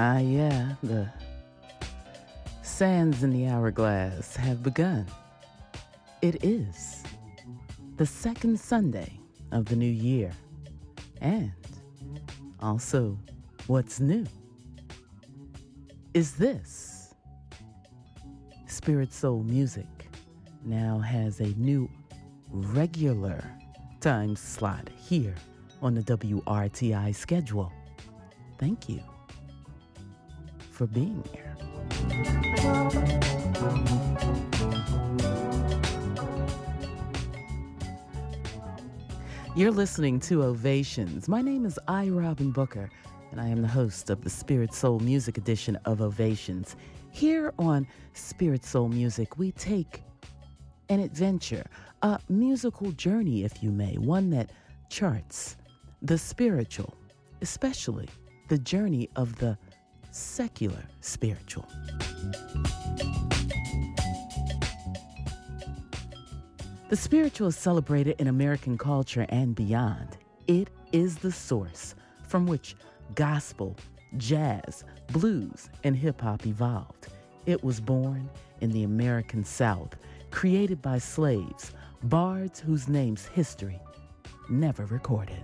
Ah, yeah, the sands in the hourglass have begun. It is the second Sunday of the new year, and also what's new is this Spirit Soul Music now has a new regular time slot here on the WRTI schedule. Thank you for being here. You're listening to Ovations. My name is I. Robin Booker, and I am the host of the Spirit Soul Music edition of Ovations. Here on Spirit Soul Music, we take an adventure, a musical journey, if you may, one that charts the spiritual, especially the journey of the secular spiritual. The spiritual is celebrated in American culture and beyond. It is the source from which gospel, jazz, blues, and hip hop evolved. It was born in the American South, created by slaves, bards whose names history never recorded.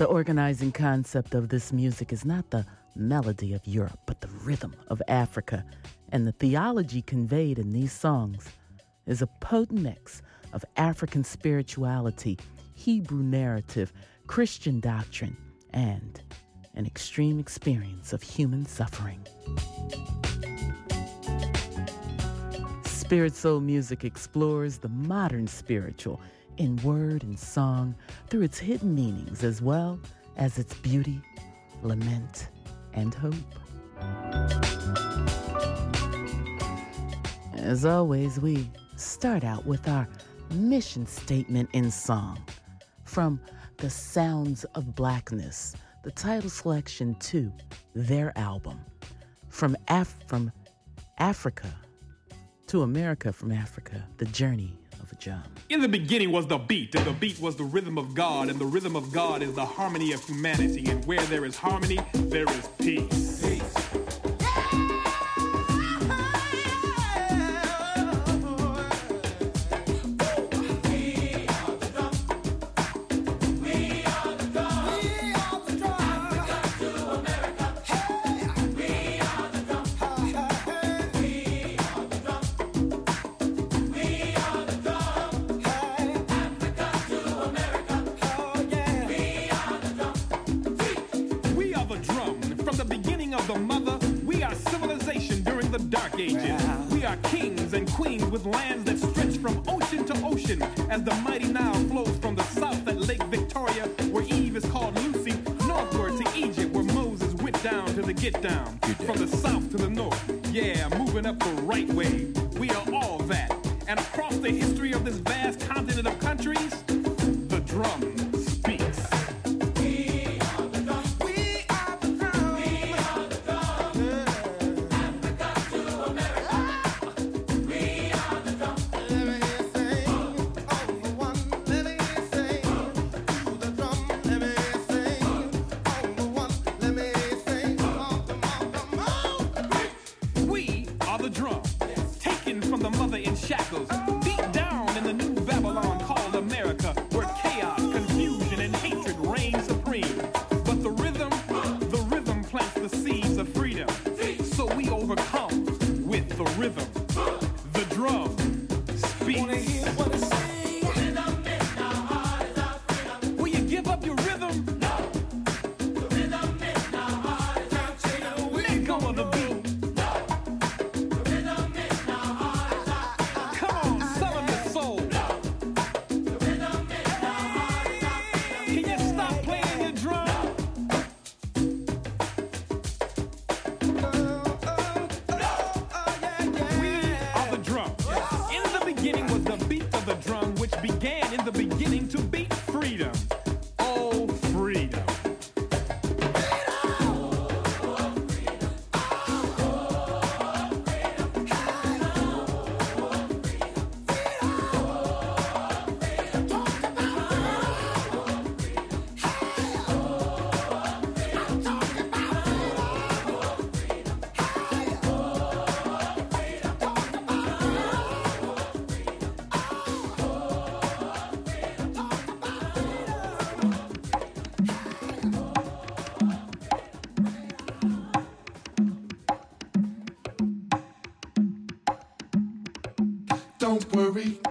The organizing concept of this music is not the melody of Europe, but the rhythm of Africa. And the theology conveyed in these songs is a potent mix of African spirituality, Hebrew narrative, Christian doctrine, and an extreme experience of human suffering. Spirit Soul Music explores the modern spiritual in word and song through its hidden meanings as well as its beauty, lament, and hope. As always, we start out with our mission statement in song from The Sounds of Blackness, the title selection to their album, From, Af- from Africa to America from Africa, the journey In the beginning was the beat, and the beat was the rhythm of God, and the rhythm of God is the harmony of humanity. And where there is harmony, there is peace. Peace. As the mighty Nile flows from the south at Lake Victoria, where Eve is called Lucy, northward to Egypt, where Moses went down to the get down. From the south to the north, yeah, moving up the right way. We are all that. And across the history of this vast continent of countries, Don't worry.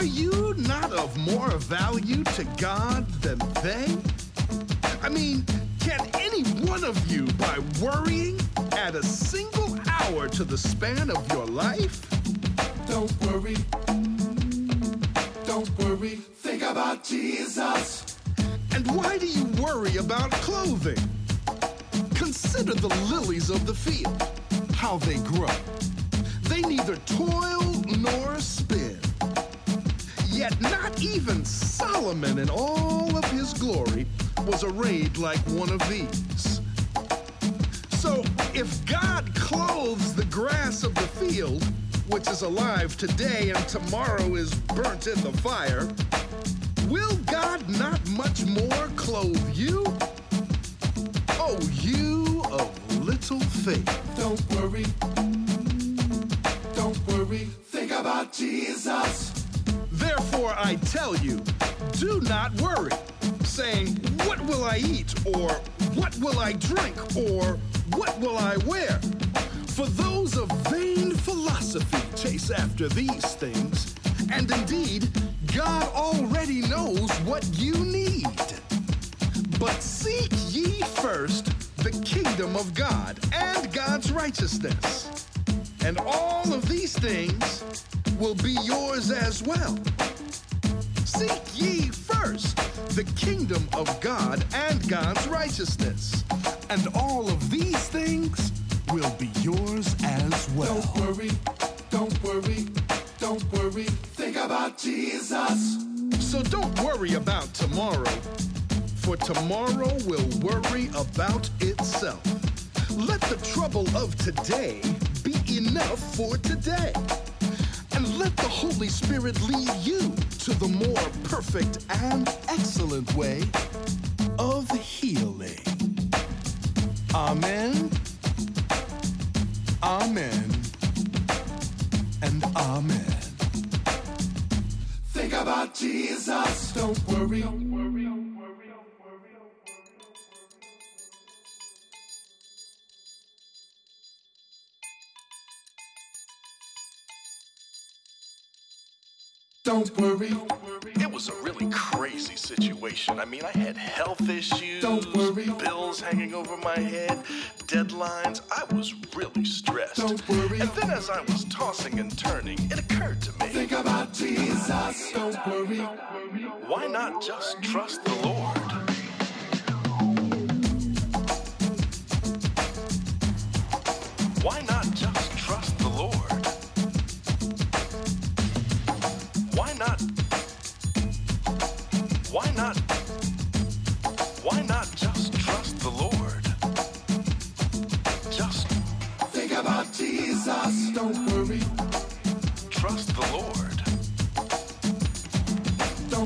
Are you not of more value to God than they? I mean, can any one of you, by worrying, add a single hour to the span of your life? Don't worry. Don't worry. Think about Jesus. And why do you worry about clothing? Consider the lilies of the field, how they grow. They neither toil nor Yet not even Solomon in all of his glory was arrayed like one of these. So if God clothes the grass of the field, which is alive today and tomorrow is burnt in the fire, will God not much more clothe you? Oh, you of little faith. Don't worry. Don't worry. Think about Jesus. Therefore, I tell you, do not worry, saying, What will I eat? Or what will I drink? Or what will I wear? For those of vain philosophy chase after these things, and indeed, God already knows what you need. But seek ye first the kingdom of God and God's righteousness, and all of these things will be yours as well. Seek ye first the kingdom of God and God's righteousness, and all of these things will be yours as well. Don't worry. Don't worry. Don't worry. Think about Jesus. So don't worry about tomorrow, for tomorrow will worry about itself. Let the trouble of today enough for today. And let the Holy Spirit lead you to the more perfect and excellent way of healing. Amen. Amen. And amen. Think about Jesus. Don't worry. Don't worry. It was a really crazy situation. I mean, I had health issues, Don't worry. bills hanging over my head, deadlines. I was really stressed. Don't worry. And then as I was tossing and turning, it occurred to me Think about Jesus. Don't worry. why not just trust the Lord? Why not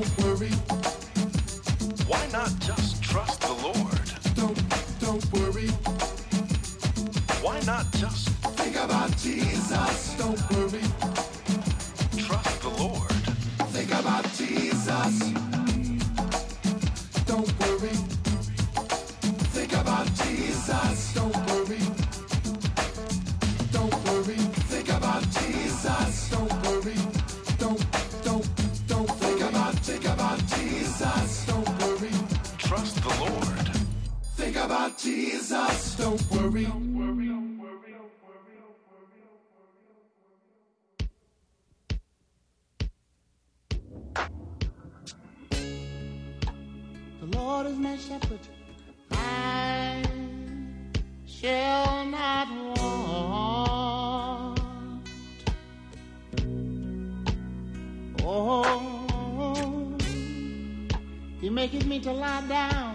Don't worry. Why not just trust the Lord? Don't don't worry. Why not just Think about Jesus. Don't worry. trust the Lord? Think about Jesus. is us. Don't worry. The Lord is my shepherd. I shall not want. Oh, He maketh me to lie down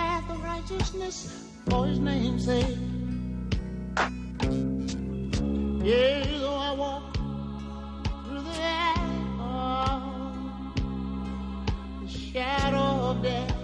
path of righteousness for his name's sake. Yeah, though I walk through the, of the shadow of death.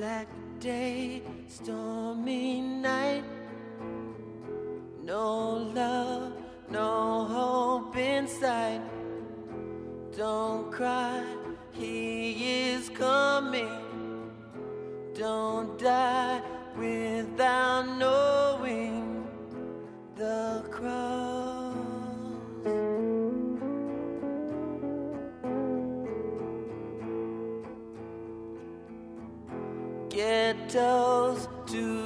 black day, stormy night. No love, no hope inside. Don't cry, he is coming. Don't die without knowing the cross. petals to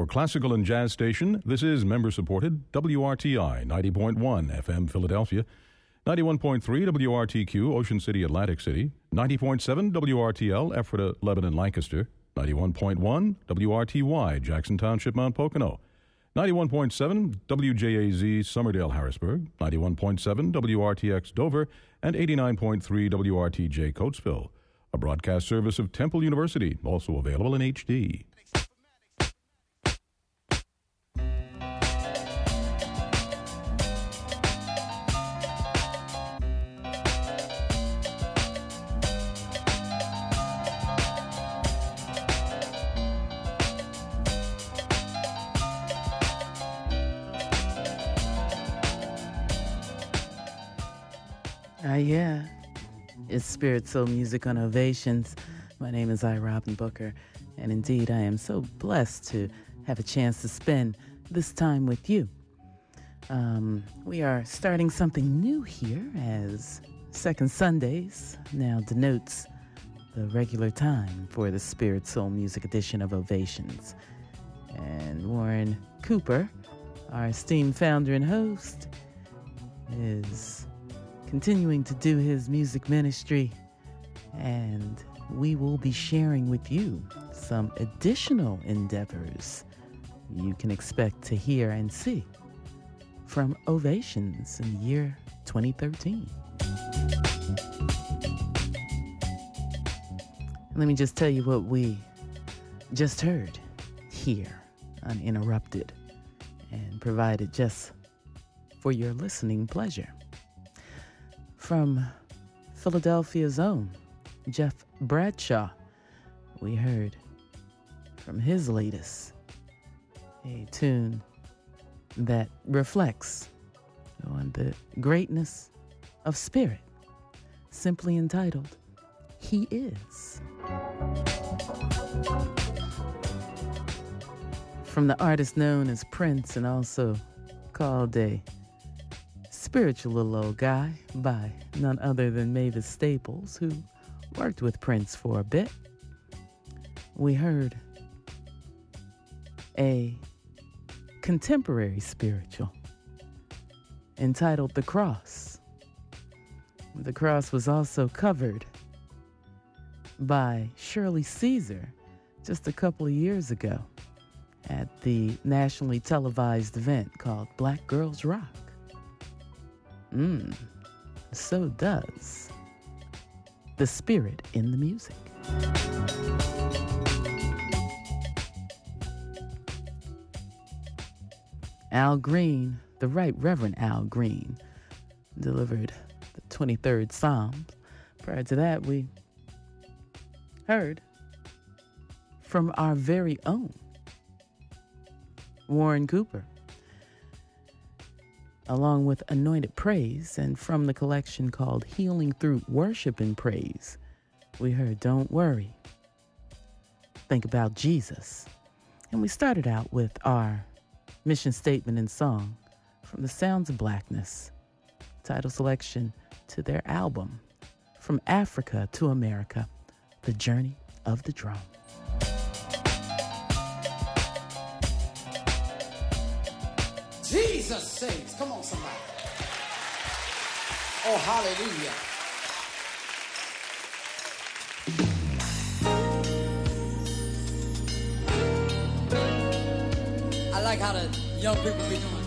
Your classical and jazz station, this is member supported WRTI 90.1 FM Philadelphia, 91.3 WRTQ Ocean City, Atlantic City, 90.7 WRTL Ephrata, Lebanon, Lancaster, 91.1 WRTY Jackson Township, Mount Pocono, 91.7 WJAZ Summerdale, Harrisburg, 91.7 WRTX Dover, and 89.3 WRTJ Coatesville. A broadcast service of Temple University, also available in HD. Spirit Soul Music on Ovations. My name is I. Robin Booker, and indeed, I am so blessed to have a chance to spend this time with you. Um, we are starting something new here as Second Sundays now denotes the regular time for the Spirit Soul Music edition of Ovations. And Warren Cooper, our esteemed founder and host, is continuing to do his music ministry, and we will be sharing with you some additional endeavors you can expect to hear and see from Ovations in the year 2013. Let me just tell you what we just heard here, uninterrupted, and provided just for your listening pleasure from Philadelphia's own Jeff Bradshaw. We heard from his latest a tune that reflects on the greatness of spirit, simply entitled He Is. From the artist known as Prince and also called a spiritual little old guy by none other than Mavis Staples, who worked with Prince for a bit. We heard a contemporary spiritual entitled The Cross. The cross was also covered by Shirley Caesar just a couple of years ago at the nationally televised event called Black Girls Rock. Mmm, so does the spirit in the music. Al Green, the Right Reverend Al Green, delivered the 23rd Psalm. Prior to that, we heard from our very own Warren Cooper along with Anointed Praise, and from the collection called Healing Through Worship and Praise, we heard Don't Worry. Think about Jesus. And we started out with our mission statement and song from the Sounds of Blackness, title selection to their album, From Africa to America The Journey of the Drum. Jesus saves. Come on, somebody. Oh, hallelujah. I like how the young people be doing.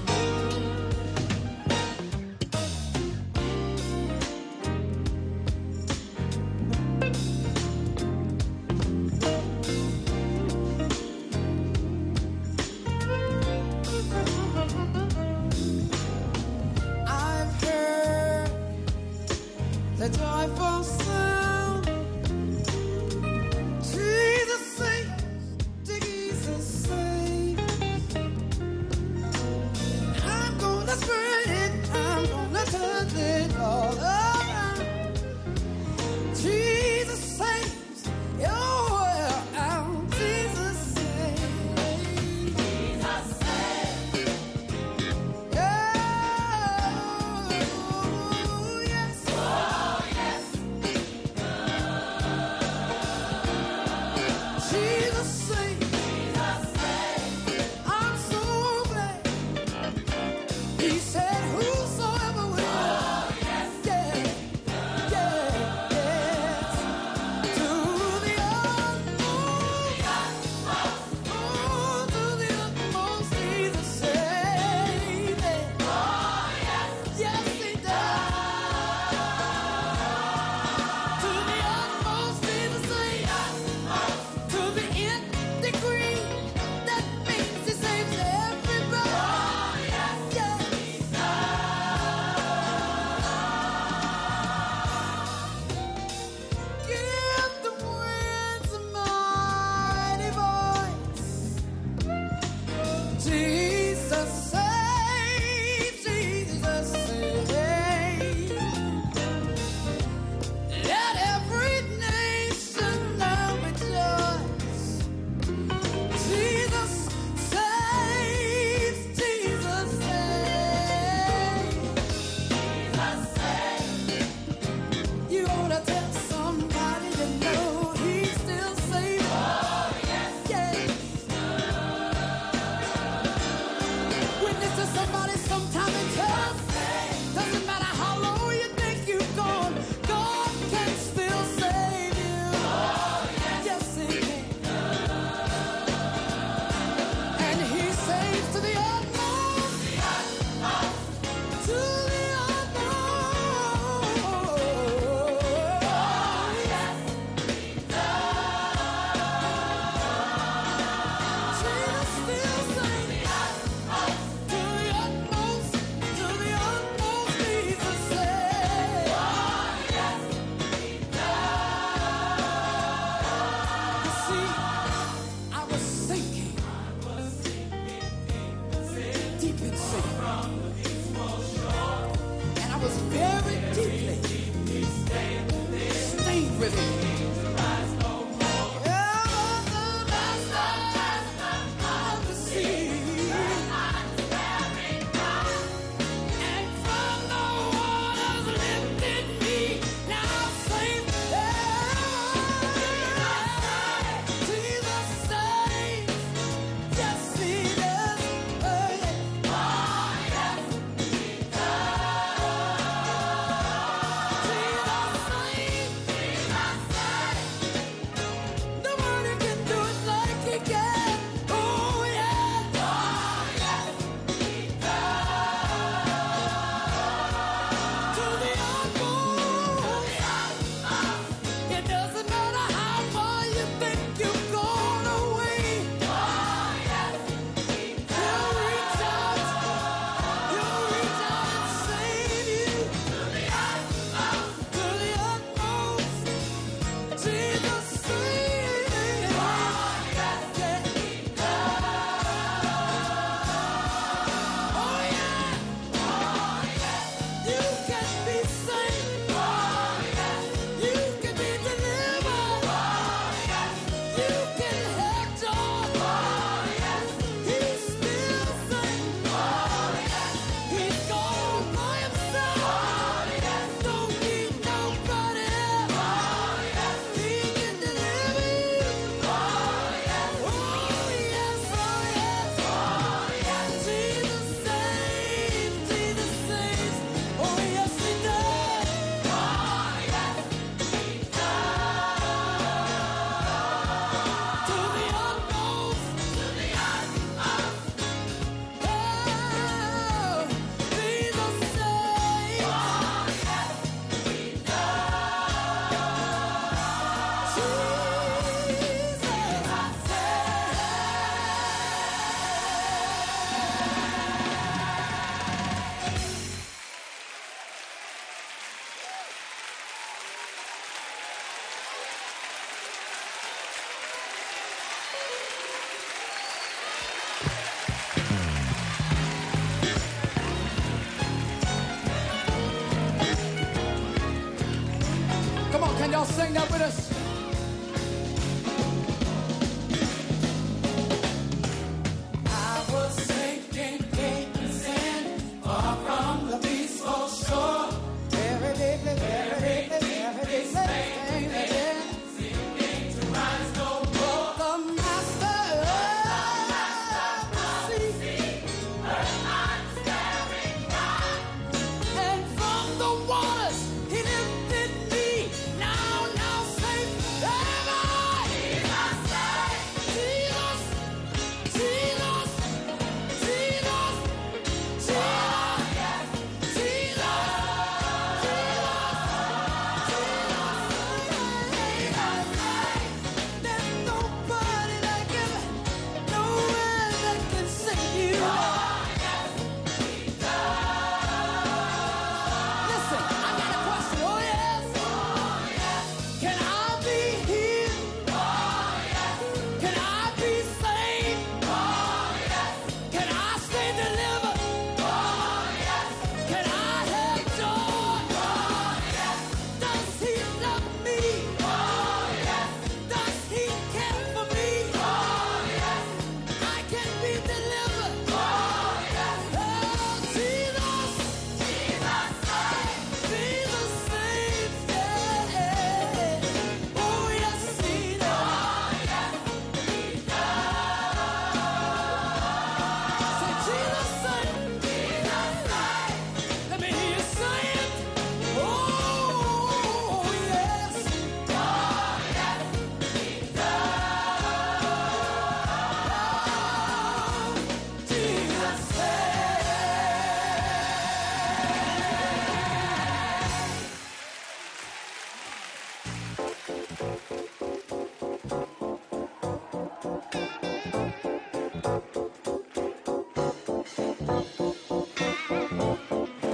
não por assim.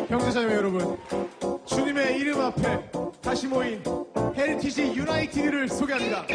경제자님 여러분, 주님의 이름 앞에 다시 모인 헤리티지 유나이티드를 소개합니다.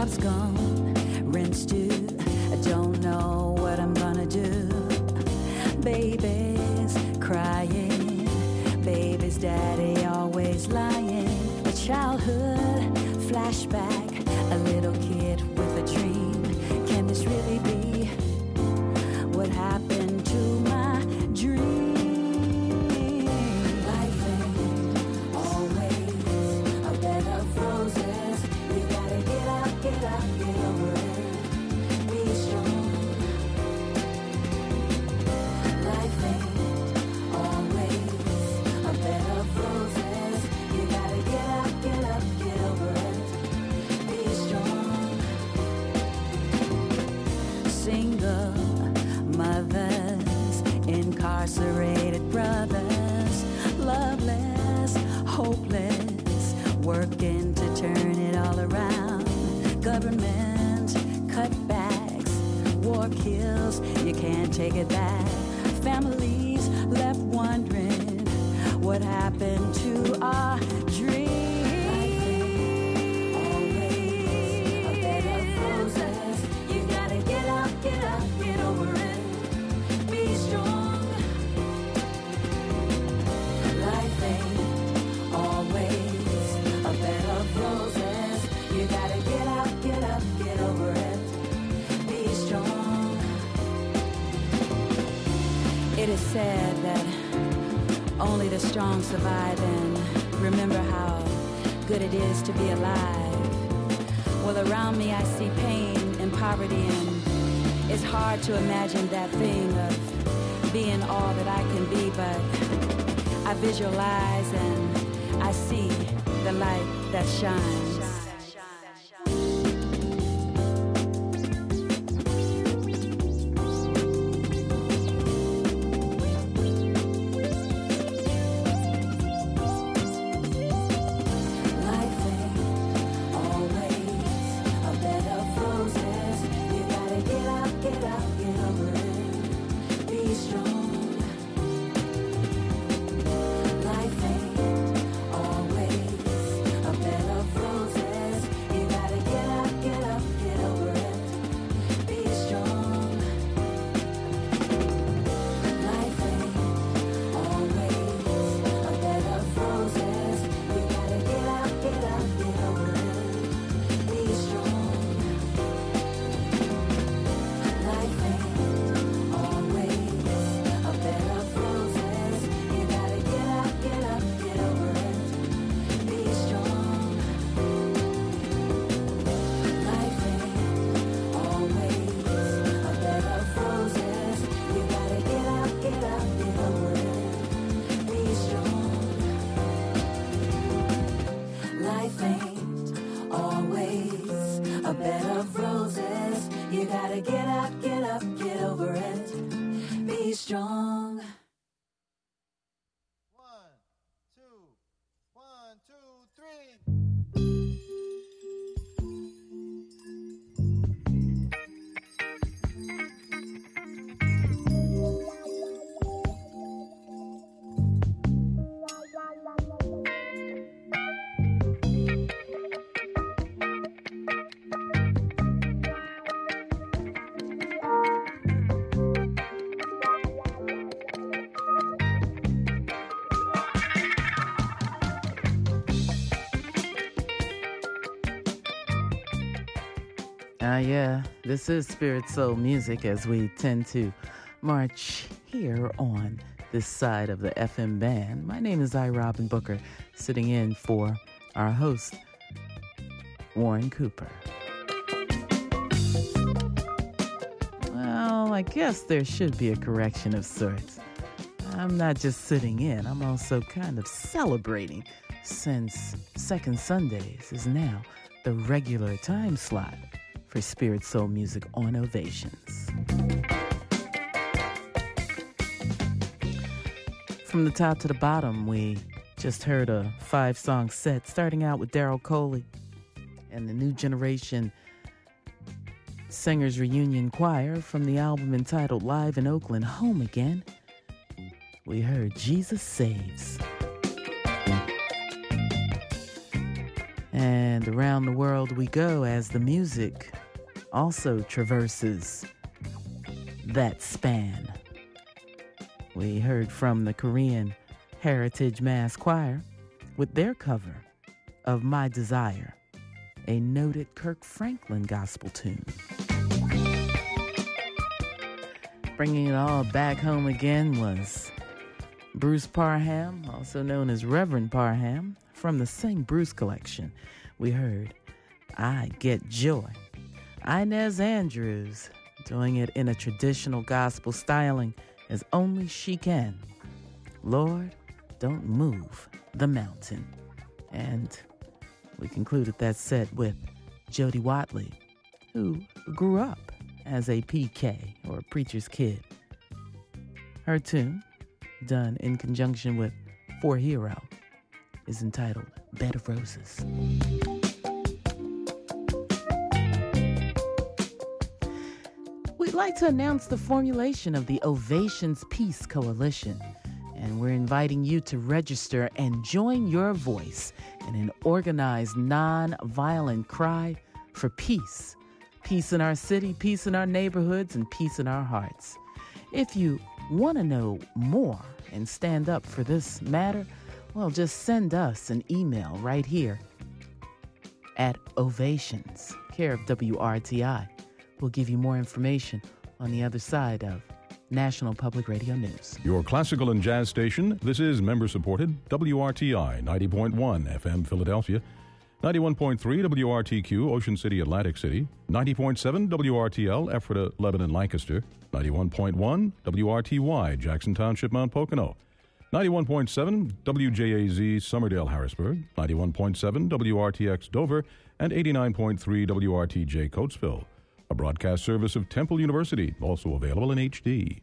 job's gone, rent's due. I don't know what I'm gonna do. Baby's crying, baby's daddy always lying. A childhood flashback, a little kid with a dream. Can this really be what happened? take it back. Families left wondering what happened to our said that only the strong survive and remember how good it is to be alive. Well, around me I see pain and poverty, and it's hard to imagine that thing of being all that I can be, but I visualize and I see the light that shines. Yeah, this is Spirit Soul Music as we tend to march here on this side of the FM band. My name is I. Robin Booker, sitting in for our host, Warren Cooper. Well, I guess there should be a correction of sorts. I'm not just sitting in, I'm also kind of celebrating since Second Sundays is now the regular time slot for Spirit Soul Music on Ovations. From the top to the bottom, we just heard a five song set starting out with Daryl Coley and the New Generation Singers Reunion Choir from the album entitled Live in Oakland Home Again. We heard Jesus Saves. And around the world we go as the music also traverses that span. We heard from the Korean Heritage Mass Choir with their cover of My Desire, a noted Kirk Franklin gospel tune. Bringing it all back home again was Bruce Parham, also known as Reverend Parham, from the Sing Bruce collection. We heard I Get Joy. Inez Andrews doing it in a traditional gospel styling as only she can. Lord, don't move the mountain. And we concluded that set with Jody Watley, who grew up as a PK or a preacher's kid. Her tune, done in conjunction with 4hero, is entitled Bed of Roses. Like to announce the formulation of the Ovations Peace Coalition, and we're inviting you to register and join your voice in an organized, non violent cry for peace. Peace in our city, peace in our neighborhoods, and peace in our hearts. If you want to know more and stand up for this matter, well, just send us an email right here at Ovations, care of WRTI. We'll give you more information on the other side of National Public Radio News. Your classical and jazz station. This is member supported WRTI 90.1 FM Philadelphia, 91.3 WRTQ, Ocean City, Atlantic City. 90.7 WRTL, Ephrata, Lebanon, Lancaster. 91.1 WRTY, Jackson Township, Mount Pocono. 91.7 WJAZ, Summerdale, Harrisburg. 91.7 WRTX, Dover. And 89.3 WRTJ, Coatesville. A broadcast service of Temple University, also available in HD.